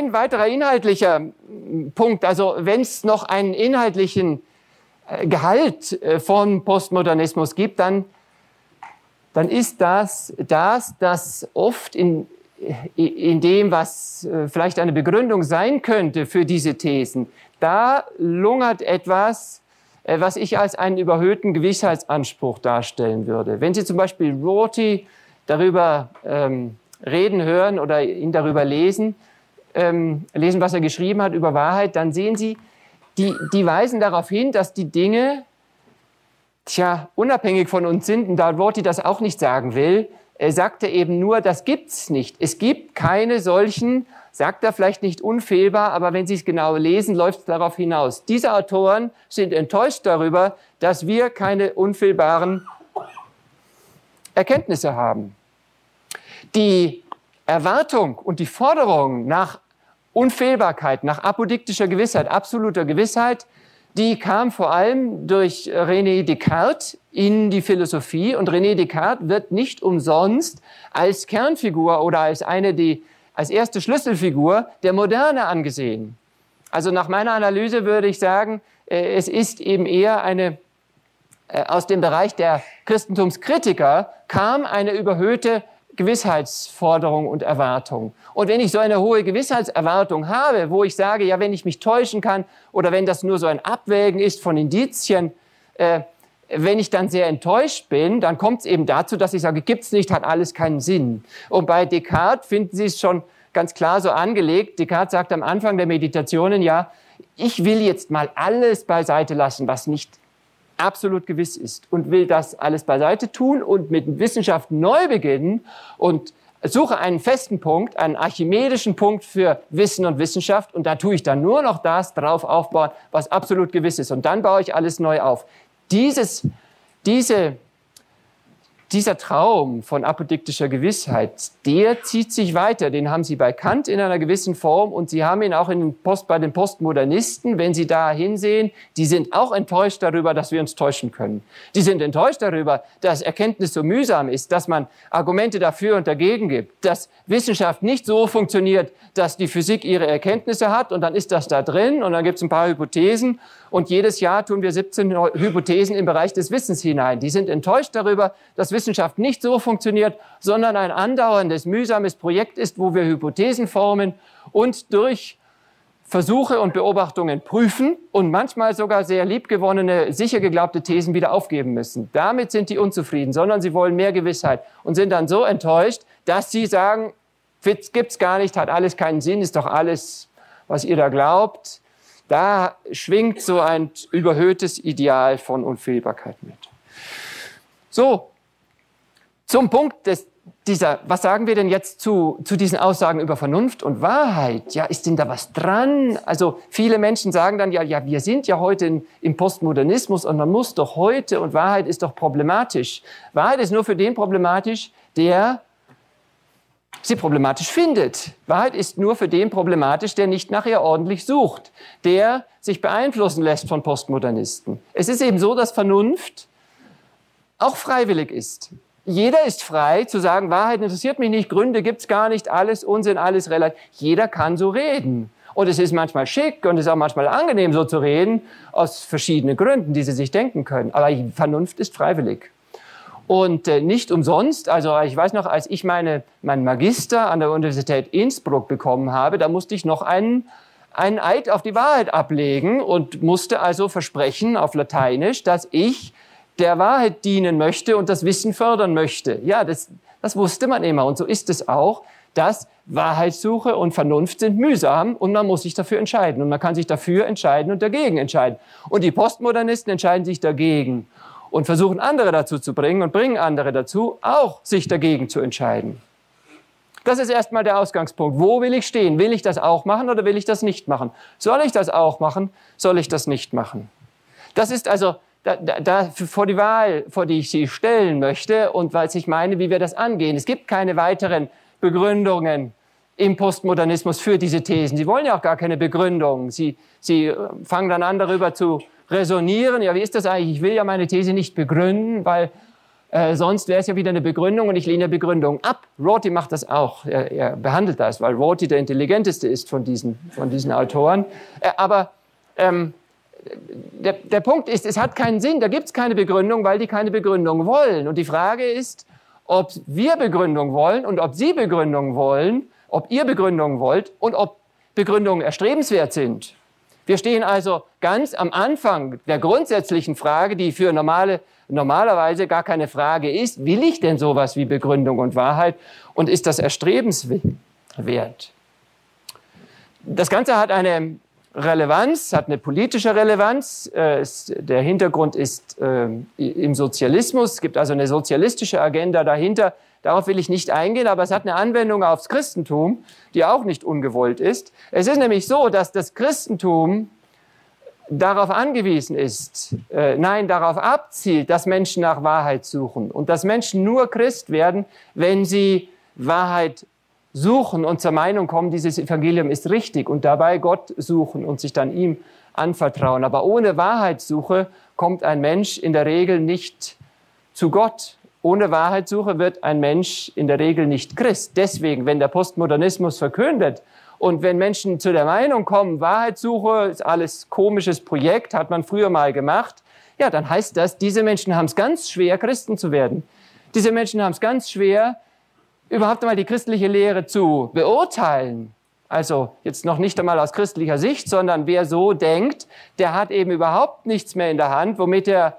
ein weiterer inhaltlicher Punkt, also wenn es noch einen inhaltlichen äh, Gehalt äh, von Postmodernismus gibt, dann, dann ist das das, das oft in, in dem, was äh, vielleicht eine Begründung sein könnte für diese Thesen, da lungert etwas, was ich als einen überhöhten Gewissheitsanspruch darstellen würde. Wenn Sie zum Beispiel Rorty darüber ähm, reden hören oder ihn darüber lesen, ähm, lesen, was er geschrieben hat über Wahrheit, dann sehen Sie, die, die weisen darauf hin, dass die Dinge, tja, unabhängig von uns sind, und da Worti das auch nicht sagen will, er sagte eben nur, das gibt's nicht. Es gibt keine solchen, sagt er vielleicht nicht unfehlbar, aber wenn Sie es genau lesen, läuft es darauf hinaus. Diese Autoren sind enttäuscht darüber, dass wir keine unfehlbaren Erkenntnisse haben. Die Erwartung und die Forderung nach Unfehlbarkeit, nach apodiktischer Gewissheit, absoluter Gewissheit, die kam vor allem durch René Descartes in die Philosophie. Und René Descartes wird nicht umsonst als Kernfigur oder als eine, die als erste Schlüsselfigur der Moderne angesehen. Also nach meiner Analyse würde ich sagen, äh, es ist eben eher eine äh, aus dem Bereich der Christentumskritiker kam eine überhöhte Gewissheitsforderung und Erwartung. Und wenn ich so eine hohe Gewissheitserwartung habe, wo ich sage, ja, wenn ich mich täuschen kann oder wenn das nur so ein Abwägen ist von Indizien, äh, wenn ich dann sehr enttäuscht bin, dann kommt es eben dazu, dass ich sage, gibt's nicht, hat alles keinen Sinn. Und bei Descartes finden Sie es schon ganz klar so angelegt. Descartes sagt am Anfang der Meditationen, ja, ich will jetzt mal alles beiseite lassen, was nicht absolut gewiss ist und will das alles beiseite tun und mit Wissenschaft neu beginnen und suche einen festen Punkt, einen archimedischen Punkt für Wissen und Wissenschaft und da tue ich dann nur noch das drauf aufbauen, was absolut gewiss ist und dann baue ich alles neu auf. Dieses, diese dieser Traum von apodiktischer Gewissheit, der zieht sich weiter. Den haben Sie bei Kant in einer gewissen Form und Sie haben ihn auch in Post, bei den Postmodernisten. Wenn Sie da hinsehen, die sind auch enttäuscht darüber, dass wir uns täuschen können. Die sind enttäuscht darüber, dass Erkenntnis so mühsam ist, dass man Argumente dafür und dagegen gibt, dass Wissenschaft nicht so funktioniert, dass die Physik ihre Erkenntnisse hat und dann ist das da drin und dann gibt es ein paar Hypothesen und jedes Jahr tun wir 17 Hypothesen im Bereich des Wissens hinein. Die sind enttäuscht darüber, dass Wissenschaft nicht so funktioniert, sondern ein andauerndes, mühsames Projekt ist, wo wir Hypothesen formen und durch Versuche und Beobachtungen prüfen und manchmal sogar sehr liebgewonnene, sicher geglaubte Thesen wieder aufgeben müssen. Damit sind die unzufrieden, sondern sie wollen mehr Gewissheit und sind dann so enttäuscht, dass sie sagen, Fitz gibt's gar nicht, hat alles keinen Sinn, ist doch alles, was ihr da glaubt. Da schwingt so ein überhöhtes Ideal von Unfehlbarkeit mit. So, zum Punkt des, dieser, was sagen wir denn jetzt zu, zu diesen Aussagen über Vernunft und Wahrheit? Ja, ist denn da was dran? Also viele Menschen sagen dann, ja, ja, wir sind ja heute in, im Postmodernismus und man muss doch heute und Wahrheit ist doch problematisch. Wahrheit ist nur für den problematisch, der sie problematisch findet. Wahrheit ist nur für den problematisch, der nicht nach ihr ordentlich sucht, der sich beeinflussen lässt von Postmodernisten. Es ist eben so, dass Vernunft auch freiwillig ist. Jeder ist frei zu sagen, Wahrheit interessiert mich nicht, Gründe gibt's gar nicht, alles Unsinn, alles relativ. Jeder kann so reden. Und es ist manchmal schick und es ist auch manchmal angenehm, so zu reden, aus verschiedenen Gründen, die Sie sich denken können. Aber Vernunft ist freiwillig. Und äh, nicht umsonst, also ich weiß noch, als ich meine, meinen Magister an der Universität Innsbruck bekommen habe, da musste ich noch einen, einen Eid auf die Wahrheit ablegen und musste also versprechen auf Lateinisch, dass ich der Wahrheit dienen möchte und das Wissen fördern möchte. Ja, das, das wusste man immer. Und so ist es auch, dass Wahrheitssuche und Vernunft sind mühsam und man muss sich dafür entscheiden. Und man kann sich dafür entscheiden und dagegen entscheiden. Und die Postmodernisten entscheiden sich dagegen und versuchen andere dazu zu bringen und bringen andere dazu, auch sich dagegen zu entscheiden. Das ist erstmal der Ausgangspunkt. Wo will ich stehen? Will ich das auch machen oder will ich das nicht machen? Soll ich das auch machen? Soll ich das nicht machen? Das ist also da, da, da vor die Wahl, vor die ich Sie stellen möchte und weil ich meine, wie wir das angehen. Es gibt keine weiteren Begründungen im Postmodernismus für diese Thesen. Sie wollen ja auch gar keine Begründung. Sie, Sie äh, fangen dann an, darüber zu resonieren. Ja, wie ist das eigentlich? Ich will ja meine These nicht begründen, weil Äh, sonst wäre es ja wieder eine Begründung und ich lehne Begründung ab. Rorty macht das auch. Er, er behandelt das, weil Rorty der intelligenteste ist von diesen, von diesen Autoren. Äh, aber ähm, der, der Punkt ist, es hat keinen Sinn, da gibt es keine Begründung, weil die keine Begründung wollen. Und die Frage ist, ob wir Begründung wollen und ob Sie Begründung wollen, ob ihr Begründung wollt und ob Begründungen erstrebenswert sind. Wir stehen also ganz am Anfang der grundsätzlichen Frage, die für normale, normalerweise gar keine Frage ist, will ich denn sowas wie Begründung und Wahrheit und ist das erstrebenswert? Das Ganze hat eine Relevanz, hat eine politische Relevanz. Äh, der Hintergrund ist äh, im Sozialismus. Es gibt also eine sozialistische Agenda dahinter. Darauf will ich nicht eingehen, aber es hat eine Anwendung aufs Christentum, die auch nicht ungewollt ist. Es ist nämlich so, dass das Christentum darauf angewiesen ist, äh, nein, darauf abzielt, dass Menschen nach Wahrheit suchen und dass Menschen nur Christ werden, wenn sie Wahrheit suchen und zur Meinung kommen, dieses Evangelium ist richtig und dabei Gott suchen und sich dann ihm anvertrauen. Aber ohne Wahrheitssuche kommt ein Mensch in der Regel nicht zu Gott. Ohne Wahrheitssuche wird ein Mensch in der Regel nicht Christ. Deswegen, wenn der Postmodernismus verkündet und wenn Menschen zu der Meinung kommen, Wahrheitssuche ist alles komisches Projekt, hat man früher mal gemacht, ja, dann heißt das, diese Menschen haben es ganz schwer, Christen zu werden. Diese Menschen haben es ganz schwer, überhaupt einmal die christliche Lehre zu beurteilen. Also jetzt noch nicht einmal aus christlicher Sicht, sondern wer so denkt, der hat eben überhaupt nichts mehr in der Hand, womit er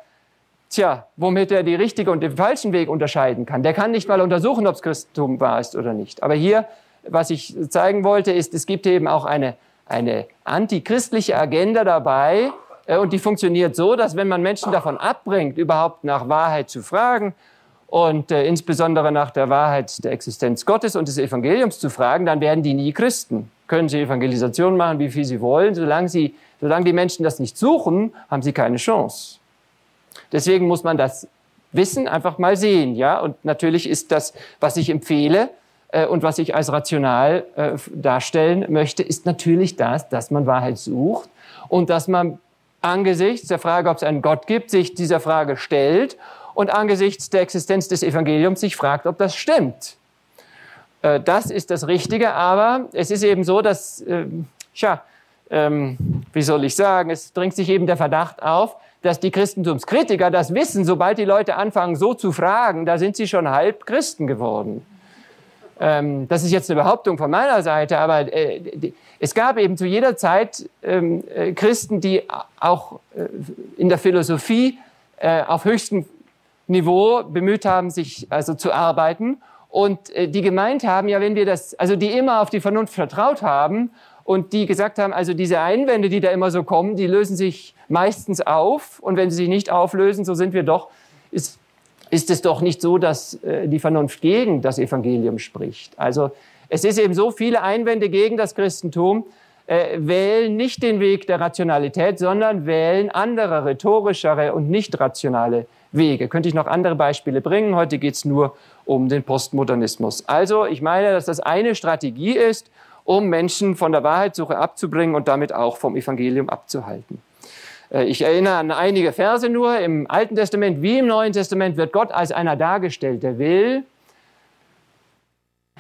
Tja, womit er die richtige und den falschen Weg unterscheiden kann. Der kann nicht mal untersuchen, ob es Christentum wahr ist oder nicht. Aber hier, was ich zeigen wollte, ist, es gibt eben auch eine, eine antichristliche Agenda dabei. Äh, und die funktioniert so, dass wenn man Menschen davon abbringt, überhaupt nach Wahrheit zu fragen und äh, insbesondere nach der Wahrheit der Existenz Gottes und des Evangeliums zu fragen, dann werden die nie Christen. Können sie Evangelisation machen, wie viel sie wollen. Solange, sie, solange die Menschen das nicht suchen, haben sie keine Chance. Deswegen muss man das Wissen einfach mal sehen, ja. Und natürlich ist das, was ich empfehle äh, und was ich als rational äh, darstellen möchte, ist natürlich das, dass man Wahrheit sucht und dass man angesichts der Frage, ob es einen Gott gibt, sich dieser Frage stellt und angesichts der Existenz des Evangeliums sich fragt, ob das stimmt. Äh, das ist das Richtige, aber es ist eben so, dass, äh, tja, ähm, wie soll ich sagen, es dringt sich eben der Verdacht auf, dass die Christentumskritiker das wissen, sobald die Leute anfangen, so zu fragen, da sind sie schon halb Christen geworden. Ähm, das ist jetzt eine Behauptung von meiner Seite, aber äh, die, es gab eben zu jeder Zeit ähm, äh, Christen, die auch äh, in der Philosophie äh, auf höchstem Niveau bemüht haben, sich also zu arbeiten und äh, die gemeint haben, ja, wenn wir das, also die immer auf die Vernunft vertraut haben und die gesagt haben, also diese Einwände, die da immer so kommen, die lösen sich meistens auf und wenn sie sich nicht auflösen, so sind wir doch, ist, ist es doch nicht so, dass äh, die Vernunft gegen das Evangelium spricht. Also es ist eben so viele Einwände gegen das Christentum, äh, wählen nicht den Weg der Rationalität, sondern wählen andere, rhetorischere und nicht rationale Wege. Könnte ich noch andere Beispiele bringen? Heute geht es nur um den Postmodernismus. Also ich meine, dass das eine Strategie ist, um Menschen von der Wahrheitssuche abzubringen und damit auch vom Evangelium abzuhalten. Äh, ich erinnere an einige Verse nur. Im Alten Testament wie im Neuen Testament wird Gott als einer dargestellt, der will,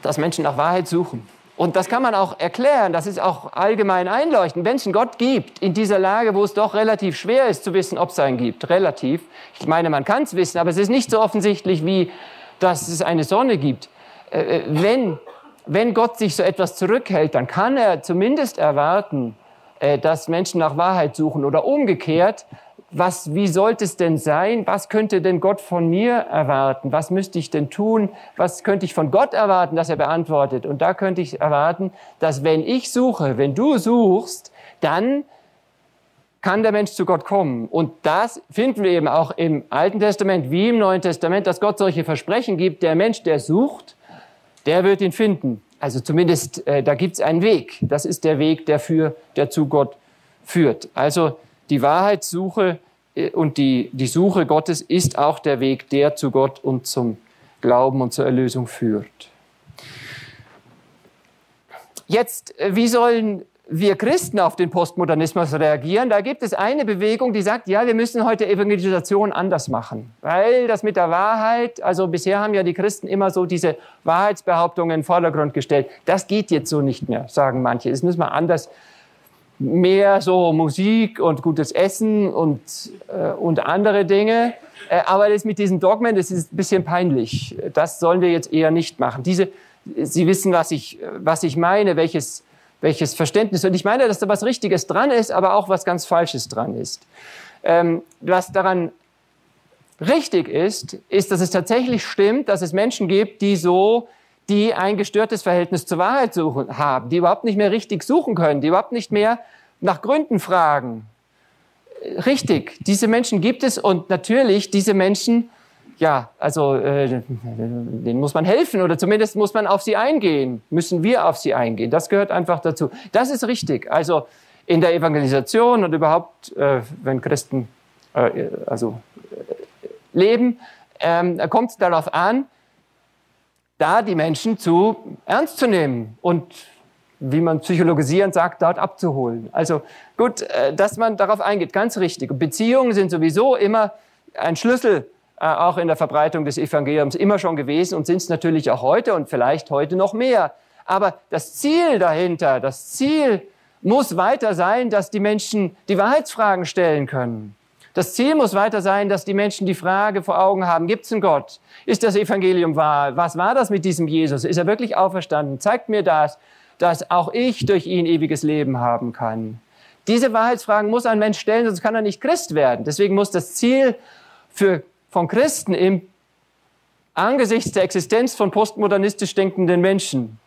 dass Menschen nach Wahrheit suchen. Und das kann man auch erklären, das ist auch allgemein einleuchtend. Wenn es einen Gott gibt in dieser Lage, wo es doch relativ schwer ist zu wissen, ob es einen gibt, relativ. Ich meine, man kann es wissen, aber es ist nicht so offensichtlich, wie dass es eine Sonne gibt. Äh, äh, wenn wenn Gott sich so etwas zurückhält, dann kann er zumindest erwarten, äh, dass Menschen nach Wahrheit suchen oder umgekehrt. Was, wie sollte es denn sein? Was könnte denn Gott von mir erwarten? Was müsste ich denn tun? Was könnte ich von Gott erwarten, dass er beantwortet? Und da könnte ich erwarten, dass wenn ich suche, wenn du suchst, dann kann der Mensch zu Gott kommen. Und das finden wir eben auch im Alten Testament wie im Neuen Testament, dass Gott solche Versprechen gibt. Der Mensch, der sucht, der wird ihn finden. Also zumindest, äh, da gibt es einen Weg. Das ist der Weg, der, für, der zu Gott führt. Also die Wahrheitssuche äh, und die, die Suche Gottes ist auch der Weg, der zu Gott und zum Glauben und zur Erlösung führt. Jetzt, äh, wie sollen wir Christen auf den Postmodernismus reagieren, da gibt es eine Bewegung, die sagt, ja, wir müssen heute Evangelisation anders machen. Weil das mit der Wahrheit, also bisher haben ja die Christen immer so diese Wahrheitsbehauptungen in den Vordergrund gestellt. Das geht jetzt so nicht mehr, sagen manche. Es müssen wir anders, mehr so Musik und gutes Essen und, äh, und andere Dinge. Äh, aber das mit diesen Dogmen, das ist ein bisschen peinlich. Das sollen wir jetzt eher nicht machen. Diese, Sie wissen, was ich, was ich meine, welches, welches Verständnis. Und ich meine, dass da was Richtiges dran ist, aber auch was ganz Falsches dran ist. Ähm, was daran richtig ist, ist, dass es tatsächlich stimmt, dass es Menschen gibt, die so, die ein gestörtes Verhältnis zur Wahrheit suchen, haben, die überhaupt nicht mehr richtig suchen können, die überhaupt nicht mehr nach Gründen fragen. Richtig, diese Menschen gibt es und natürlich diese Menschen ja, also äh, denen muss man helfen oder zumindest muss man auf sie eingehen, müssen wir auf sie eingehen. Das gehört einfach dazu. Das ist richtig. Also in der Evangelisation und überhaupt, äh, wenn Christen äh, also äh, leben, ähm, kommt es darauf an, da die Menschen zu ernst zu nehmen und wie man psychologisierend sagt, dort abzuholen. Also gut, äh, dass man darauf eingeht, ganz richtig. Beziehungen sind sowieso immer ein Schlüssel auch in der Verbreitung des Evangeliums immer schon gewesen und sind es natürlich auch heute und vielleicht heute noch mehr. Aber das Ziel dahinter, das Ziel muss weiter sein, dass die Menschen die Wahrheitsfragen stellen können. Das Ziel muss weiter sein, dass die Menschen die Frage vor Augen haben, gibt es einen Gott? Ist das Evangelium wahr? Was war das mit diesem Jesus? Ist er wirklich auferstanden? Zeigt mir das, dass auch ich durch ihn ewiges Leben haben kann. Diese Wahrheitsfragen muss ein Mensch stellen, sonst kann er nicht Christ werden. Deswegen muss das Ziel für von Christen im angesichts der Existenz von postmodernistisch denkenden Menschen,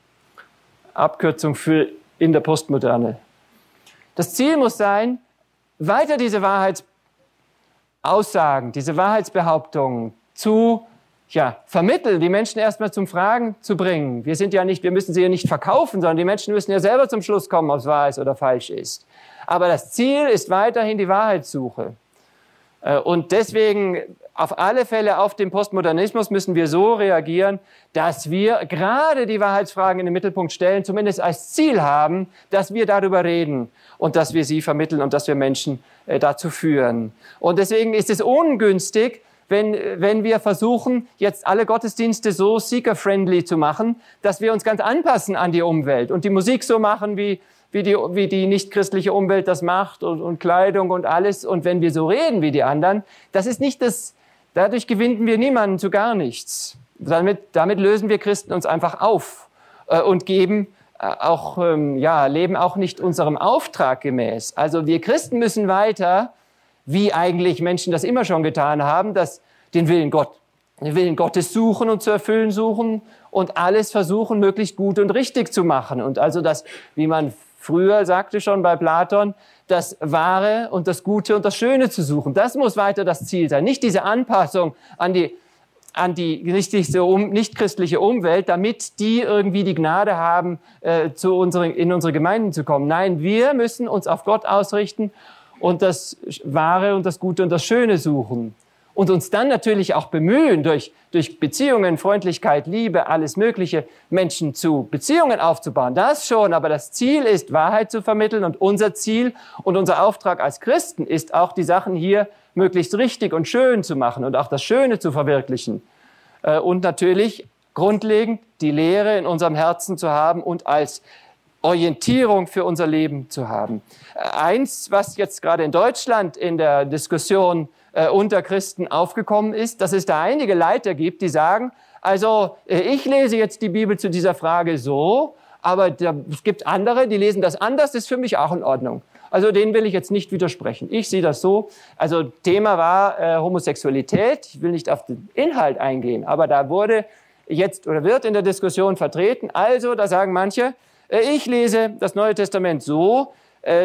Abkürzung für in der Postmoderne. Das Ziel muss sein, weiter diese Wahrheitsaussagen, diese Wahrheitsbehauptungen zu ja, vermitteln, die Menschen erstmal zum Fragen zu bringen. Wir sind ja nicht, wir müssen sie ja nicht verkaufen, sondern die Menschen müssen ja selber zum Schluss kommen, ob es wahr ist oder falsch ist. Aber das Ziel ist weiterhin die Wahrheitssuche. Äh, und deswegen auf alle Fälle auf den Postmodernismus müssen wir so reagieren, dass wir gerade die Wahrheitsfragen in den Mittelpunkt stellen, zumindest als Ziel haben, dass wir darüber reden und dass wir sie vermitteln und dass wir Menschen äh, dazu führen. Und deswegen ist es ungünstig, wenn, wenn wir versuchen, jetzt alle Gottesdienste so seeker-friendly zu machen, dass wir uns ganz anpassen an die Umwelt und die Musik so machen, wie, wie die, wie die nichtchristliche Umwelt das macht und, und Kleidung und alles. Und wenn wir so reden wie die anderen, das ist nicht das, dadurch gewinnen wir niemanden zu gar nichts. Damit, damit lösen wir Christen uns einfach auf äh, und geben äh, auch, ähm, ja, leben auch nicht unserem Auftrag gemäß. Also wir Christen müssen weiter, wie eigentlich Menschen das immer schon getan haben, dass den Willen Gott, den Willen Gottes suchen und zu erfüllen suchen und alles versuchen, möglichst gut und richtig zu machen. Und also das, wie man früher sagte schon bei Platon, das Wahre und das Gute und das Schöne zu suchen. Das muss weiter das Ziel sein. Nicht diese Anpassung an die, an die nicht-christliche Umwelt, damit die irgendwie die Gnade haben, äh, zu unseren, in unsere Gemeinden zu kommen. Nein, wir müssen uns auf Gott ausrichten und das Wahre und das Gute und das Schöne suchen und uns dann natürlich auch bemühen, durch, durch Beziehungen, Freundlichkeit, Liebe, alles Mögliche, Menschen zu Beziehungen aufzubauen. Das schon, aber das Ziel ist, Wahrheit zu vermitteln und unser Ziel und unser Auftrag als Christen ist auch, die Sachen hier möglichst richtig und schön zu machen und auch das Schöne zu verwirklichen. Äh, und natürlich grundlegend die Lehre in unserem Herzen zu haben und als Orientierung für unser Leben zu haben. Eins, was jetzt gerade in Deutschland in der Diskussion äh, unter Christen aufgekommen ist, dass es da einige Leiter gibt, die sagen, also äh, ich lese jetzt die Bibel zu dieser Frage so, aber da, es gibt andere, die lesen das anders, das ist für mich auch in Ordnung. Also denen will ich jetzt nicht widersprechen. Ich sehe das so. Also Thema war äh, Homosexualität. Ich will nicht auf den Inhalt eingehen, aber da wurde jetzt oder wird in der Diskussion vertreten. Also da sagen manche, äh, ich lese das Neue Testament so,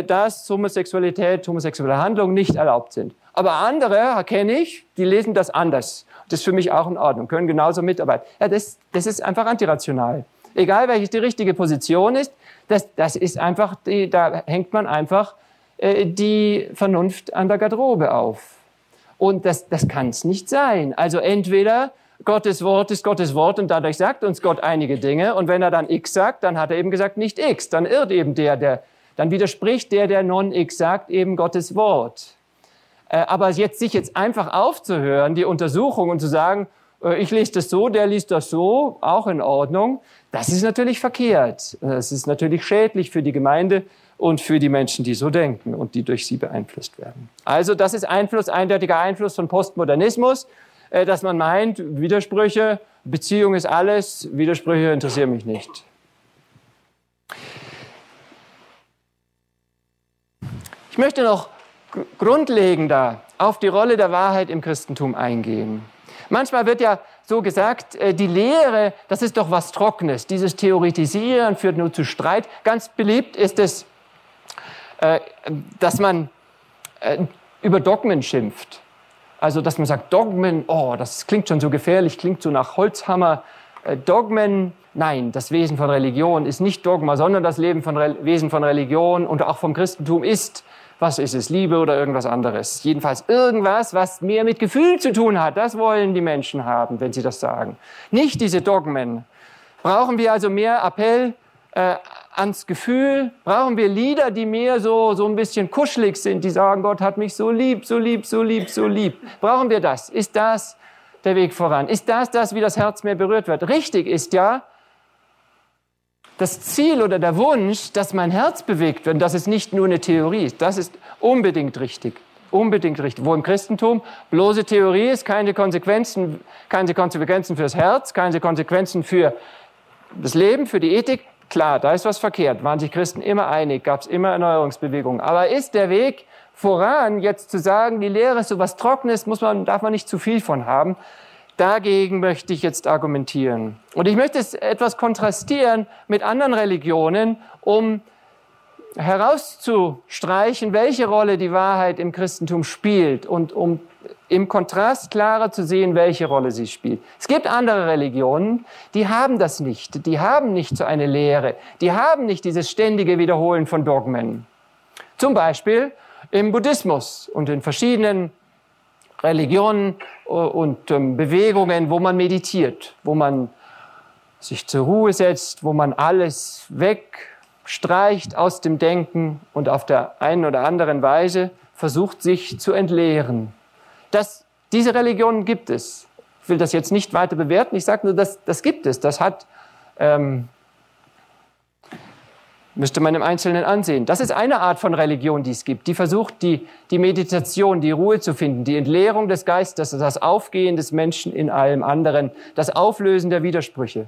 dass Homosexualität, homosexuelle Handlungen nicht erlaubt sind. Aber andere kenne ich, die lesen das anders. Das ist für mich auch in Ordnung, können genauso mitarbeiten. Ja, das, das ist einfach antirational. Egal, welches die richtige Position ist, das, das ist einfach, die, da hängt man einfach äh, die Vernunft an der Garderobe auf. Und das, das kann es nicht sein. Also entweder Gottes Wort ist Gottes Wort und dadurch sagt uns Gott einige Dinge. Und wenn er dann X sagt, dann hat er eben gesagt nicht X. Dann irrt eben der, der dann widerspricht der, der non-X sagt, eben Gottes Wort. Äh, aber jetzt sich jetzt einfach aufzuhören, die Untersuchung und zu sagen, äh, ich lese das so, der liest das so, auch in Ordnung, das ist natürlich verkehrt. Das ist natürlich schädlich für die Gemeinde und für die Menschen, die so denken und die durch sie beeinflusst werden. Also das ist Einfluss, eindeutiger Einfluss von Postmodernismus, äh, dass man meint, Widersprüche, Beziehung ist alles, Widersprüche interessieren mich nicht. Ich möchte noch grundlegender auf die Rolle der Wahrheit im Christentum eingehen. Manchmal wird ja so gesagt, äh, die Lehre, das ist doch was Trockenes. Dieses Theoretisieren führt nur zu Streit. Ganz beliebt ist es, äh, dass man äh, über Dogmen schimpft. Also, dass man sagt, Dogmen, oh, das klingt schon so gefährlich, klingt so nach Holzhammer. Dogmen, nein, das Wesen von Religion ist nicht Dogma, sondern das Leben von Wesen von Religion und auch vom Christentum ist was ist es, Liebe oder irgendwas anderes? Jedenfalls irgendwas, was mehr mit Gefühl zu tun hat. Das wollen die Menschen haben, wenn sie das sagen. Nicht diese Dogmen. Brauchen wir also mehr Appell äh, ans Gefühl? Brauchen wir Lieder, die mehr so, so ein bisschen kuschelig sind, die sagen, Gott hat mich so lieb, so lieb, so lieb, so lieb? Brauchen wir das? Ist das der Weg voran? Ist das das, wie das Herz mehr berührt wird? Richtig ist ja, das Ziel oder der Wunsch, dass mein Herz bewegt wird, dass es nicht nur eine Theorie ist, das ist unbedingt richtig. Unbedingt richtig. Wo im Christentum bloße Theorie ist, keine Konsequenzen, keine Konsequenzen fürs Herz, keine Konsequenzen für das Leben, für die Ethik. Klar, da ist was verkehrt. Waren sich Christen immer einig, gab es immer Erneuerungsbewegungen. Aber ist der Weg voran, jetzt zu sagen, die Lehre ist so was Trockenes, muss man, darf man nicht zu viel von haben, Dagegen möchte ich jetzt argumentieren. Und ich möchte es etwas kontrastieren mit anderen Religionen, um herauszustreichen, welche Rolle die Wahrheit im Christentum spielt und um im Kontrast klarer zu sehen, welche Rolle sie spielt. Es gibt andere Religionen, die haben das nicht. Die haben nicht so eine Lehre. Die haben nicht dieses ständige Wiederholen von Dogmen. Zum Beispiel im Buddhismus und in verschiedenen Religionen äh, und ähm, Bewegungen, wo man meditiert, wo man sich zur Ruhe setzt, wo man alles wegstreicht aus dem Denken und auf der einen oder anderen Weise versucht, sich zu entleeren. Das, diese Religionen gibt es. Ich will das jetzt nicht weiter bewerten, ich sage nur, das, das gibt es. Das hat ähm, Müsste man im Einzelnen ansehen. Das ist eine Art von Religion, die es gibt. Die versucht, die, die Meditation, die Ruhe zu finden, die Entleerung des Geistes, das Aufgehen des Menschen in allem anderen, das Auflösen der Widersprüche.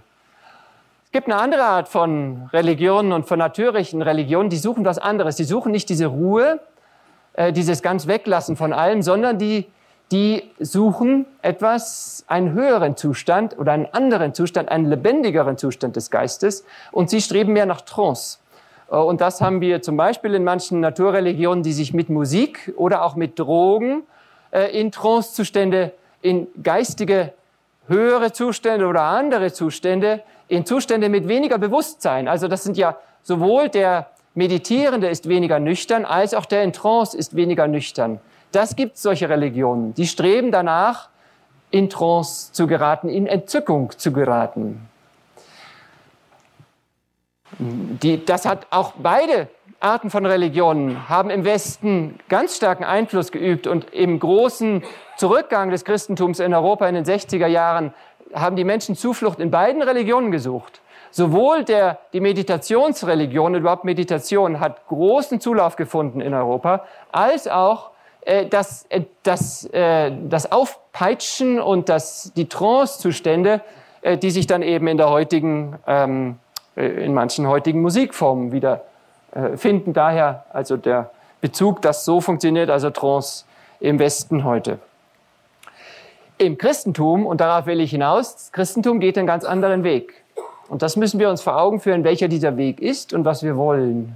Es gibt eine andere Art von Religionen und von natürlichen Religionen, die suchen was anderes. Die suchen nicht diese Ruhe, äh, dieses ganz Weglassen von allem, sondern die, die suchen etwas, einen höheren Zustand oder einen anderen Zustand, einen lebendigeren Zustand des Geistes und sie streben mehr nach Trance. Äh, und das haben wir zum Beispiel in manchen Naturreligionen, die sich mit Musik oder auch mit Drogen äh, in Trancezustände, in geistige höhere Zustände oder andere Zustände, in Zustände mit weniger Bewusstsein. Also das sind ja sowohl der Meditierende ist weniger nüchtern, als auch der in Trance ist weniger nüchtern. Das gibt solche Religionen. Die streben danach, in Trance zu geraten, in Entzückung zu geraten. Die, das hat auch beide Arten von Religionen haben im Westen ganz starken Einfluss geübt und im großen Zurückgang des Christentums in Europa in den 60er Jahren haben die Menschen Zuflucht in beiden Religionen gesucht. Sowohl der, die Meditationsreligion, überhaupt Meditation, hat großen Zulauf gefunden in Europa, als auch äh, das, äh, das, äh, das Aufpeitschen und das, die Trance-Zustände, äh, die sich dann eben in der heutigen ähm, äh, in manchen heutigen Musikformen wieder äh, finden. Daher also der Bezug, dass so funktioniert, also Trance im Westen heute. Im Christentum, und darauf will ich hinaus, das Christentum geht einen ganz anderen Weg. Und das müssen wir uns vor Augen führen, welcher dieser Weg ist und was wir wollen.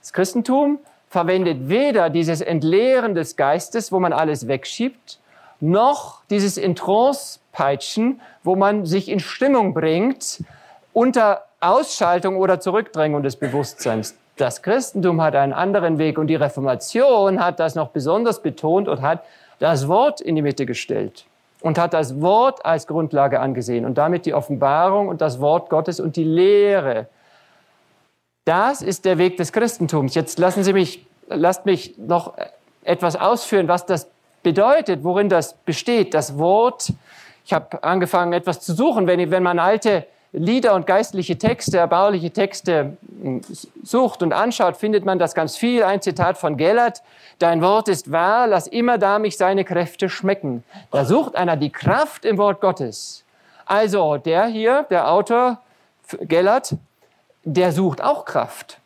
Das Christentum verwendet weder dieses Entleeren des Geistes, wo man alles wegschiebt, noch dieses in Trance peitschen, wo man sich in Stimmung bringt, unter Ausschaltung oder Zurückdrängung des Bewusstseins. Das Christentum hat einen anderen Weg und die Reformation hat das noch besonders betont und hat das Wort in die Mitte gestellt und hat das Wort als Grundlage angesehen und damit die Offenbarung und das Wort Gottes und die Lehre Das ist der Weg des Christentums. Jetzt lassen Sie mich, lasst mich noch etwas ausführen, was das bedeutet, worin das besteht. Das Wort, ich habe angefangen, etwas zu suchen. Wenn, wenn man alte Lieder und geistliche Texte, erbauliche Texte hm, sucht und anschaut, findet man das ganz viel. Ein Zitat von Gellert, dein Wort ist wahr, lass immer da mich seine Kräfte schmecken. Da sucht einer die Kraft im Wort Gottes. Also der hier, der Autor Gellert, der sucht auch Kraft.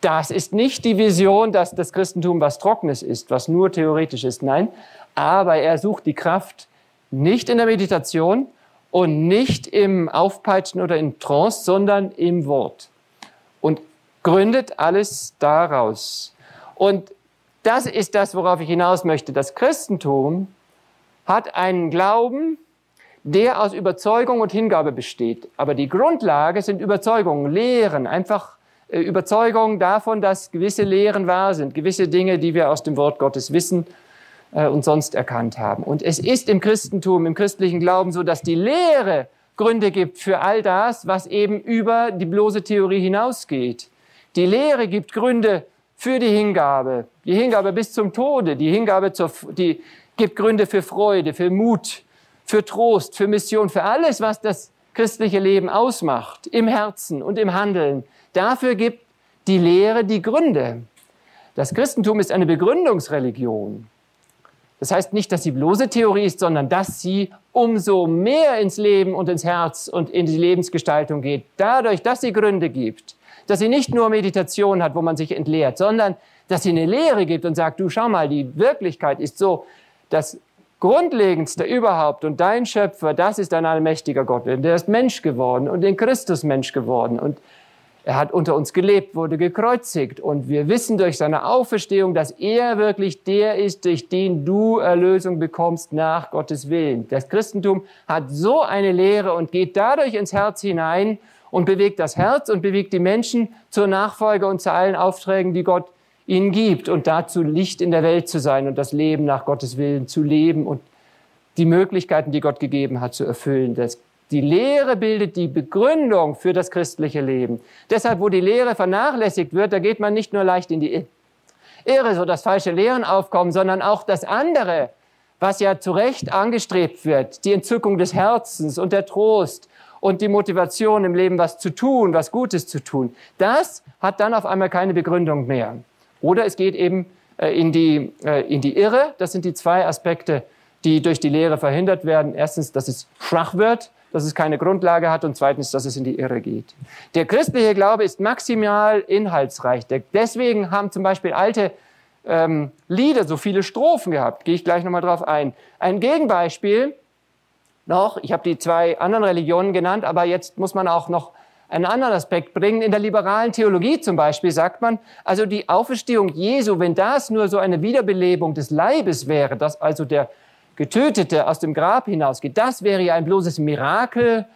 Das ist nicht die Vision, dass das Christentum was Trockenes ist, was nur theoretisch ist. Nein, aber er sucht die Kraft nicht in der Meditation, und nicht im Aufpeitschen oder in Trance, sondern im Wort. Und gründet alles daraus. Und das ist das, worauf ich hinaus möchte. Das Christentum hat einen Glauben, der aus Überzeugung und Hingabe besteht. Aber die Grundlage sind Überzeugungen, Lehren, einfach äh, Überzeugungen davon, dass gewisse Lehren wahr sind, gewisse Dinge, die wir aus dem Wort Gottes wissen und sonst erkannt haben. Und es ist im Christentum, im christlichen Glauben so, dass die Lehre Gründe gibt für all das, was eben über die bloße Theorie hinausgeht. Die Lehre gibt Gründe für die Hingabe, die Hingabe bis zum Tode, die Hingabe zur, die gibt Gründe für Freude, für Mut, für Trost, für Mission, für alles, was das christliche Leben ausmacht, im Herzen und im Handeln. Dafür gibt die Lehre die Gründe. Das Christentum ist eine Begründungsreligion. Das heißt nicht, dass sie bloße Theorie ist, sondern dass sie umso mehr ins Leben und ins Herz und in die Lebensgestaltung geht, dadurch, dass sie Gründe gibt, dass sie nicht nur Meditation hat, wo man sich entleert, sondern dass sie eine Lehre gibt und sagt, du schau mal, die Wirklichkeit ist so, das Grundlegendste überhaupt und dein Schöpfer, das ist ein allmächtiger Gott. Der ist Mensch geworden und in Christus Mensch geworden und er hat unter uns gelebt, wurde gekreuzigt und wir wissen durch seine Auferstehung, dass er wirklich der ist, durch den du Erlösung bekommst nach Gottes Willen. Das Christentum hat so eine Lehre und geht dadurch ins Herz hinein und bewegt das Herz und bewegt die Menschen zur Nachfolge und zu allen Aufträgen, die Gott ihnen gibt und dazu Licht in der Welt zu sein und das Leben nach Gottes Willen zu leben und die Möglichkeiten, die Gott gegeben hat, zu erfüllen. Das die Lehre bildet die Begründung für das christliche Leben. Deshalb, wo die Lehre vernachlässigt wird, da geht man nicht nur leicht in die Irre, so dass falsche Lehren aufkommen, sondern auch das andere, was ja zu Recht angestrebt wird, die Entzückung des Herzens und der Trost und die Motivation im Leben, was zu tun, was Gutes zu tun, das hat dann auf einmal keine Begründung mehr. Oder es geht eben äh, in die, äh, in die Irre. Das sind die zwei Aspekte, die durch die Lehre verhindert werden. Erstens, dass es schwach wird dass es keine Grundlage hat und zweitens, dass es in die Irre geht. Der christliche Glaube ist maximal inhaltsreich. Deswegen haben zum Beispiel alte ähm, Lieder so viele Strophen gehabt. Gehe ich gleich nochmal drauf ein. Ein Gegenbeispiel noch, ich habe die zwei anderen Religionen genannt, aber jetzt muss man auch noch einen anderen Aspekt bringen. In der liberalen Theologie zum Beispiel sagt man, also die Auferstehung Jesu, wenn das nur so eine Wiederbelebung des Leibes wäre, dass also der Getötete aus dem Grab hinausgeht, das wäre ja ein bloßes Mirakel,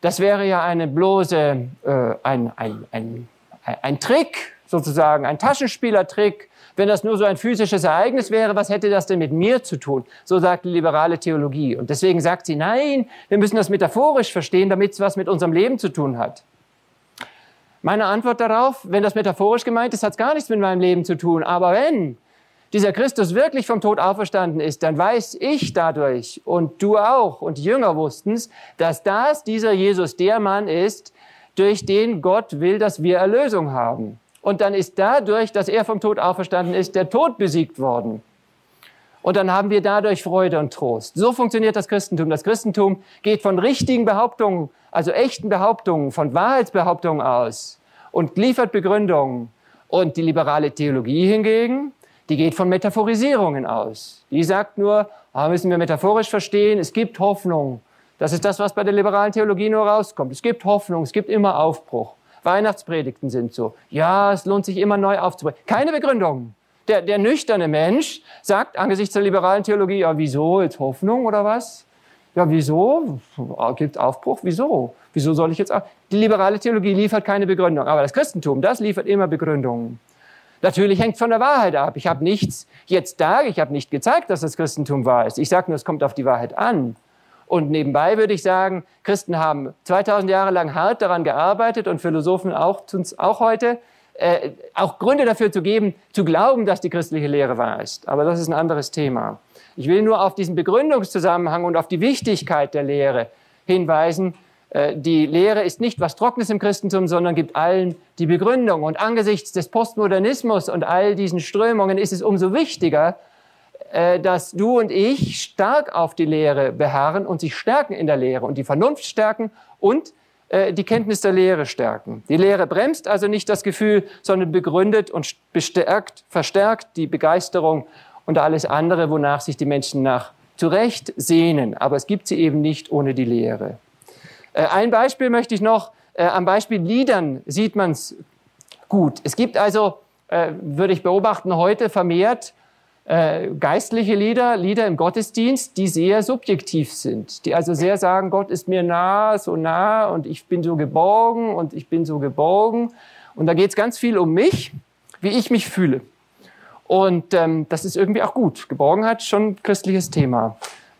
das wäre ja eine bloße, äh, ein, ein, ein, ein Trick sozusagen, ein Taschenspielertrick. Wenn das nur so ein physisches Ereignis wäre, was hätte das denn mit mir zu tun? So sagt die liberale Theologie. Und deswegen sagt sie, nein, wir müssen das metaphorisch verstehen, damit es was mit unserem Leben zu tun hat. Meine Antwort darauf, wenn das metaphorisch gemeint ist, hat es gar nichts mit meinem Leben zu tun. Aber wenn dieser Christus wirklich vom Tod auferstanden ist, dann weiß ich dadurch und du auch und die Jünger wussten es, dass das dieser Jesus der Mann ist, durch den Gott will, dass wir Erlösung haben. Und dann ist dadurch, dass er vom Tod auferstanden ist, der Tod besiegt worden. Und dann haben wir dadurch Freude und Trost. So funktioniert das Christentum. Das Christentum geht von richtigen Behauptungen, also echten Behauptungen, von Wahrheitsbehauptungen aus und liefert Begründungen. Und die liberale Theologie hingegen, die geht von Metaphorisierungen aus. Die sagt nur, ah, müssen wir metaphorisch verstehen, es gibt Hoffnung. Das ist das, was bei der liberalen Theologie nur rauskommt. Es gibt Hoffnung, es gibt immer Aufbruch. Weihnachtspredigten sind so. Ja, es lohnt sich immer neu aufzubrechen. Keine Begründung. Der, der nüchterne Mensch sagt angesichts der liberalen Theologie, ja, wieso, jetzt Hoffnung oder was? Ja, wieso? Gibt Aufbruch? Wieso? Wieso soll ich jetzt auch? Die liberale Theologie liefert keine Begründung, aber das Christentum, das liefert immer Begründungen. Natürlich hängt von der Wahrheit ab. Ich habe nichts jetzt da, ich habe nicht gezeigt, dass das Christentum wahr ist. Ich sage nur, es kommt auf die Wahrheit an. Und nebenbei würde ich sagen, Christen haben 2000 Jahre lang hart daran gearbeitet und Philosophen auch, auch heute, äh, auch Gründe dafür zu geben, zu glauben, dass die christliche Lehre wahr ist. Aber das ist ein anderes Thema. Ich will nur auf diesen Begründungszusammenhang und auf die Wichtigkeit der Lehre hinweisen. Äh, die Lehre ist nicht was Trockenes im Christentum, sondern gibt allen die Begründung. Und angesichts des Postmodernismus und all diesen Strömungen ist es umso wichtiger, äh, dass du und ich stark auf die Lehre beharren und sich stärken in der Lehre und die Vernunft stärken und äh, die Kenntnis der Lehre stärken. Die Lehre bremst also nicht das Gefühl, sondern begründet und bestärkt, verstärkt die Begeisterung und alles andere, wonach sich die Menschen nach zurecht sehnen. Aber es gibt sie eben nicht ohne die Lehre. Äh, ein Beispiel möchte ich noch, äh, am Beispiel Liedern sieht man es gut. Es gibt also, äh, würde ich beobachten, heute vermehrt geistliche Lieder, Lieder im Gottesdienst, die sehr subjektiv sind, die also sehr sagen, Gott ist mir nah, so nah und ich bin so geborgen und ich bin so geborgen. Und da geht es ganz viel um mich, wie ich mich fühle. Und ähm, das ist irgendwie auch gut. Geborgenheit ist schon ein christliches Thema.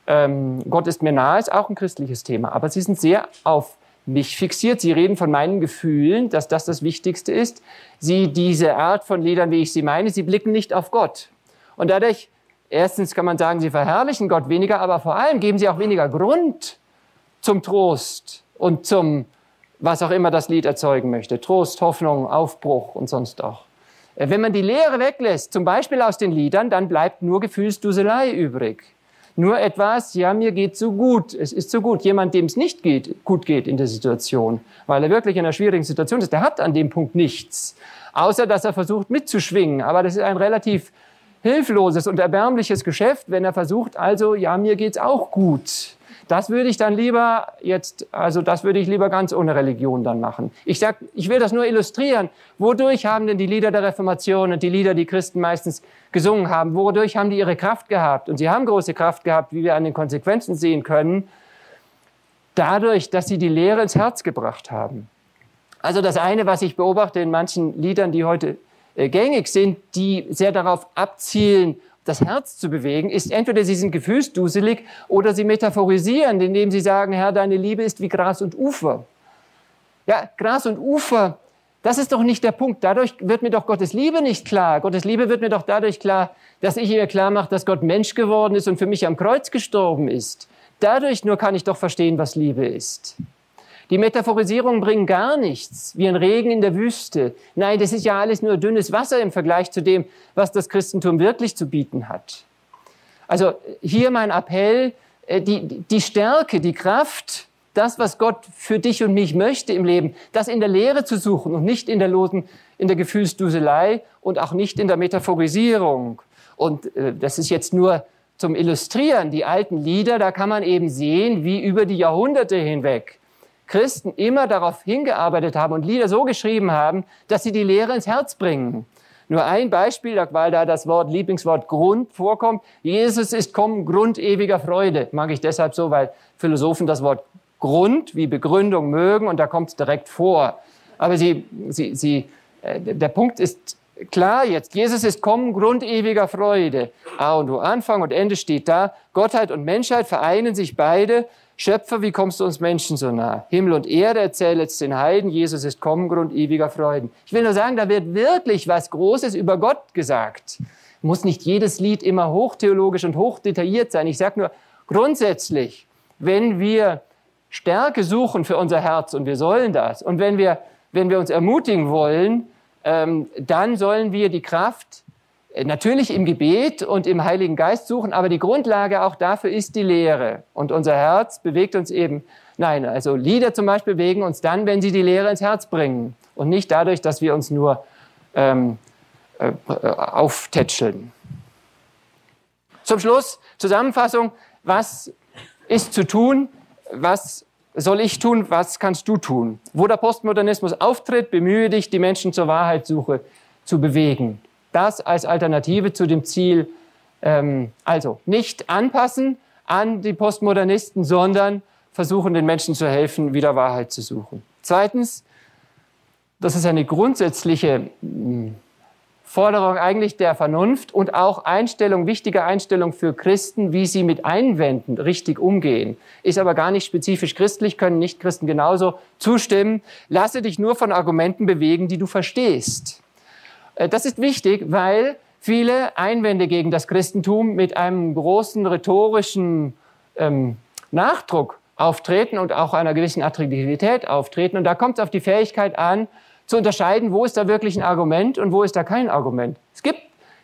Ähm, Gott ist mir nah ist auch ein christliches Thema. Aber sie sind sehr auf mich fixiert. Sie reden von meinen Gefühlen, dass das das Wichtigste ist. Sie, diese Art von Liedern, wie ich sie meine, sie blicken nicht auf Gott. Und dadurch, erstens kann man sagen, sie verherrlichen Gott weniger, aber vor allem geben sie auch weniger Grund zum Trost und zum, was auch immer das Lied erzeugen möchte. Trost, Hoffnung, Aufbruch und sonst auch. Äh, wenn man die Lehre weglässt, zum Beispiel aus den Liedern, dann bleibt nur Gefühlsduselei übrig. Nur etwas, ja, mir geht so gut, es ist so gut. Jemand, dem es nicht geht, gut geht in der Situation, weil er wirklich in einer schwierigen Situation ist, der hat an dem Punkt nichts. Außer, dass er versucht mitzuschwingen. Aber das ist ein relativ hilfloses und erbärmliches Geschäft, wenn er versucht, also, ja, mir geht's auch gut. Das würde ich dann lieber jetzt, also das würde ich lieber ganz ohne Religion dann machen. Ich sag, ich will das nur illustrieren. Wodurch haben denn die Lieder der Reformation und die Lieder, die Christen meistens gesungen haben, wodurch haben die ihre Kraft gehabt? Und sie haben große Kraft gehabt, wie wir an den Konsequenzen sehen können, dadurch, dass sie die Lehre ins Herz gebracht haben. Also das eine, was ich beobachte in manchen Liedern, die heute äh, gängig sind, die sehr darauf abzielen, das Herz zu bewegen, ist entweder sie sind gefühlsduselig oder sie metaphorisieren, indem sie sagen, Herr, deine Liebe ist wie Gras und Ufer. Ja, Gras und Ufer, das ist doch nicht der Punkt. Dadurch wird mir doch Gottes Liebe nicht klar. Gottes Liebe wird mir doch dadurch klar, dass ich ihr klar mache, dass Gott Mensch geworden ist und für mich am Kreuz gestorben ist. Dadurch nur kann ich doch verstehen, was Liebe ist. Die Metaphorisierungen bringen gar nichts, wie ein Regen in der Wüste. Nein, das ist ja alles nur dünnes Wasser im Vergleich zu dem, was das Christentum wirklich zu bieten hat. Also hier mein Appell, äh, die, die Stärke, die Kraft, das, was Gott für dich und mich möchte im Leben, das in der Lehre zu suchen und nicht in der losen, in der Gefühlsduselei und auch nicht in der Metaphorisierung. Und äh, das ist jetzt nur zum Illustrieren. Die alten Lieder, da kann man eben sehen, wie über die Jahrhunderte hinweg Christen immer darauf hingearbeitet haben und Lieder so geschrieben haben, dass sie die Lehre ins Herz bringen. Nur ein Beispiel, weil da das Wort, Lieblingswort Grund vorkommt. Jesus ist kommen, Grund ewiger Freude. Mag ich deshalb so, weil Philosophen das Wort Grund wie Begründung mögen und da kommt es direkt vor. Aber sie, sie, sie, äh, der Punkt ist klar jetzt. Jesus ist kommen, Grund ewiger Freude. A und O, Anfang und Ende steht da. Gottheit und Menschheit vereinen sich beide Schöpfer, wie kommst du uns Menschen so nah? Himmel und Erde erzählt jetzt den Heiden, Jesus ist Kommengrund ewiger Freuden. Ich will nur sagen, da wird wirklich was Großes über Gott gesagt. Muss nicht jedes Lied immer hochtheologisch und hochdetailliert sein. Ich sage nur grundsätzlich, wenn wir Stärke suchen für unser Herz und wir sollen das und wenn wir, wenn wir uns ermutigen wollen, ähm, dann sollen wir die Kraft natürlich im Gebet und im Heiligen Geist suchen, aber die Grundlage auch dafür ist die Lehre. Und unser Herz bewegt uns eben, nein, also Lieder zum Beispiel bewegen uns dann, wenn sie die Lehre ins Herz bringen und nicht dadurch, dass wir uns nur ähm, äh, auftätscheln. Zum Schluss, Zusammenfassung, was ist zu tun, was soll ich tun, was kannst du tun? Wo der Postmodernismus auftritt, bemühe dich, die Menschen zur Wahrheitssuche zu bewegen. Das als Alternative zu dem Ziel, ähm, also nicht anpassen an die Postmodernisten, sondern versuchen, den Menschen zu helfen, wieder Wahrheit zu suchen. Zweitens, das ist eine grundsätzliche hm, Forderung eigentlich der Vernunft und auch Einstellung, wichtige Einstellung für Christen, wie sie mit Einwänden richtig umgehen. Ist aber gar nicht spezifisch christlich, können nicht Christen genauso zustimmen. Lasse dich nur von Argumenten bewegen, die du verstehst. Äh, das ist wichtig, weil viele Einwände gegen das Christentum mit einem großen rhetorischen ähm, Nachdruck auftreten und auch einer gewissen Attraktivität auftreten. Und da kommt es auf die Fähigkeit an, zu unterscheiden, wo ist da wirklich ein Argument und wo ist da kein Argument.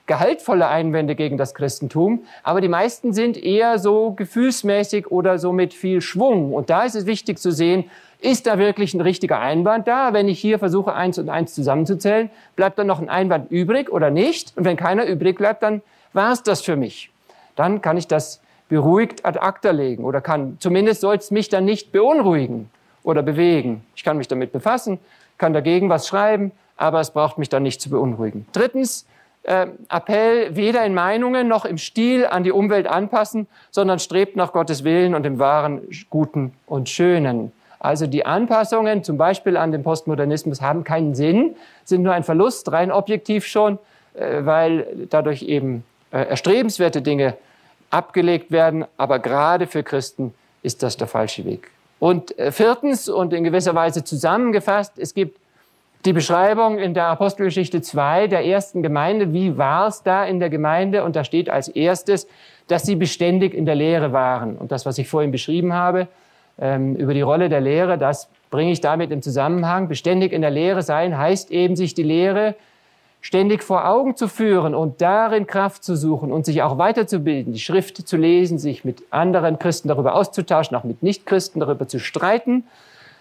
Gehaltvolle Einwände gegen das Christentum, aber die meisten sind eher so gefühlsmäßig oder so mit viel Schwung. Und da ist es wichtig zu sehen, ist da wirklich ein richtiger Einwand da? Wenn ich hier versuche, eins und eins zusammenzuzählen, bleibt dann noch ein Einwand übrig oder nicht? Und wenn keiner übrig bleibt, dann war es das für mich. Dann kann ich das beruhigt ad acta legen oder kann, zumindest soll es mich dann nicht beunruhigen oder bewegen. Ich kann mich damit befassen, kann dagegen was schreiben, aber es braucht mich dann nicht zu beunruhigen. Drittens, äh, Appell weder in Meinungen noch im Stil an die Umwelt anpassen, sondern strebt nach Gottes Willen und dem wahren, guten und schönen. Also die Anpassungen, zum Beispiel an den Postmodernismus, haben keinen Sinn, sind nur ein Verlust, rein objektiv schon, äh, weil dadurch eben äh, erstrebenswerte Dinge abgelegt werden. Aber gerade für Christen ist das der falsche Weg. Und äh, viertens und in gewisser Weise zusammengefasst, es gibt die Beschreibung in der Apostelgeschichte 2 der ersten Gemeinde. Wie war es da in der Gemeinde? Und da steht als erstes, dass sie beständig in der Lehre waren. Und das, was ich vorhin beschrieben habe, ähm, über die Rolle der Lehre, das bringe ich damit im Zusammenhang. Beständig in der Lehre sein heißt eben, sich die Lehre ständig vor Augen zu führen und darin Kraft zu suchen und sich auch weiterzubilden, die Schrift zu lesen, sich mit anderen Christen darüber auszutauschen, auch mit Nichtchristen darüber zu streiten.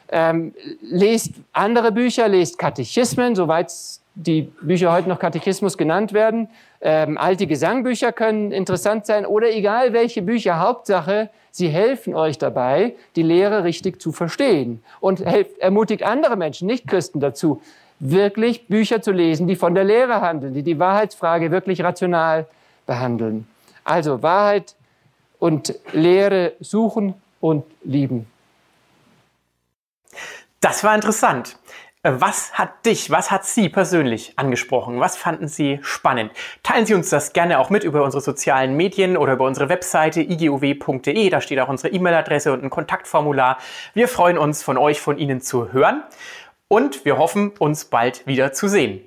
Ähm, lest andere Bücher, lest Katechismen, soweit die Bücher heute noch Katechismus genannt werden. Ähm, alte Gesangbücher können interessant sein oder egal welche Bücher. Hauptsache, sie helfen euch dabei, die Lehre richtig zu verstehen und helft, ermutigt andere Menschen, Nichtchristen dazu, wirklich Bücher zu lesen, die von der Lehre handeln, die die Wahrheitsfrage wirklich rational behandeln. Also Wahrheit und Lehre suchen und lieben. Das war interessant. Äh, was hat dich, was hat Sie persönlich angesprochen? Was fanden Sie spannend? Teilen Sie uns das gerne auch mit über unsere sozialen Medien oder über unsere Webseite iguw.de. Da steht auch unsere E-Mail-Adresse und ein Kontaktformular. Wir freuen uns, von euch, von Ihnen zu hören und wir hoffen, uns bald wieder zu sehen.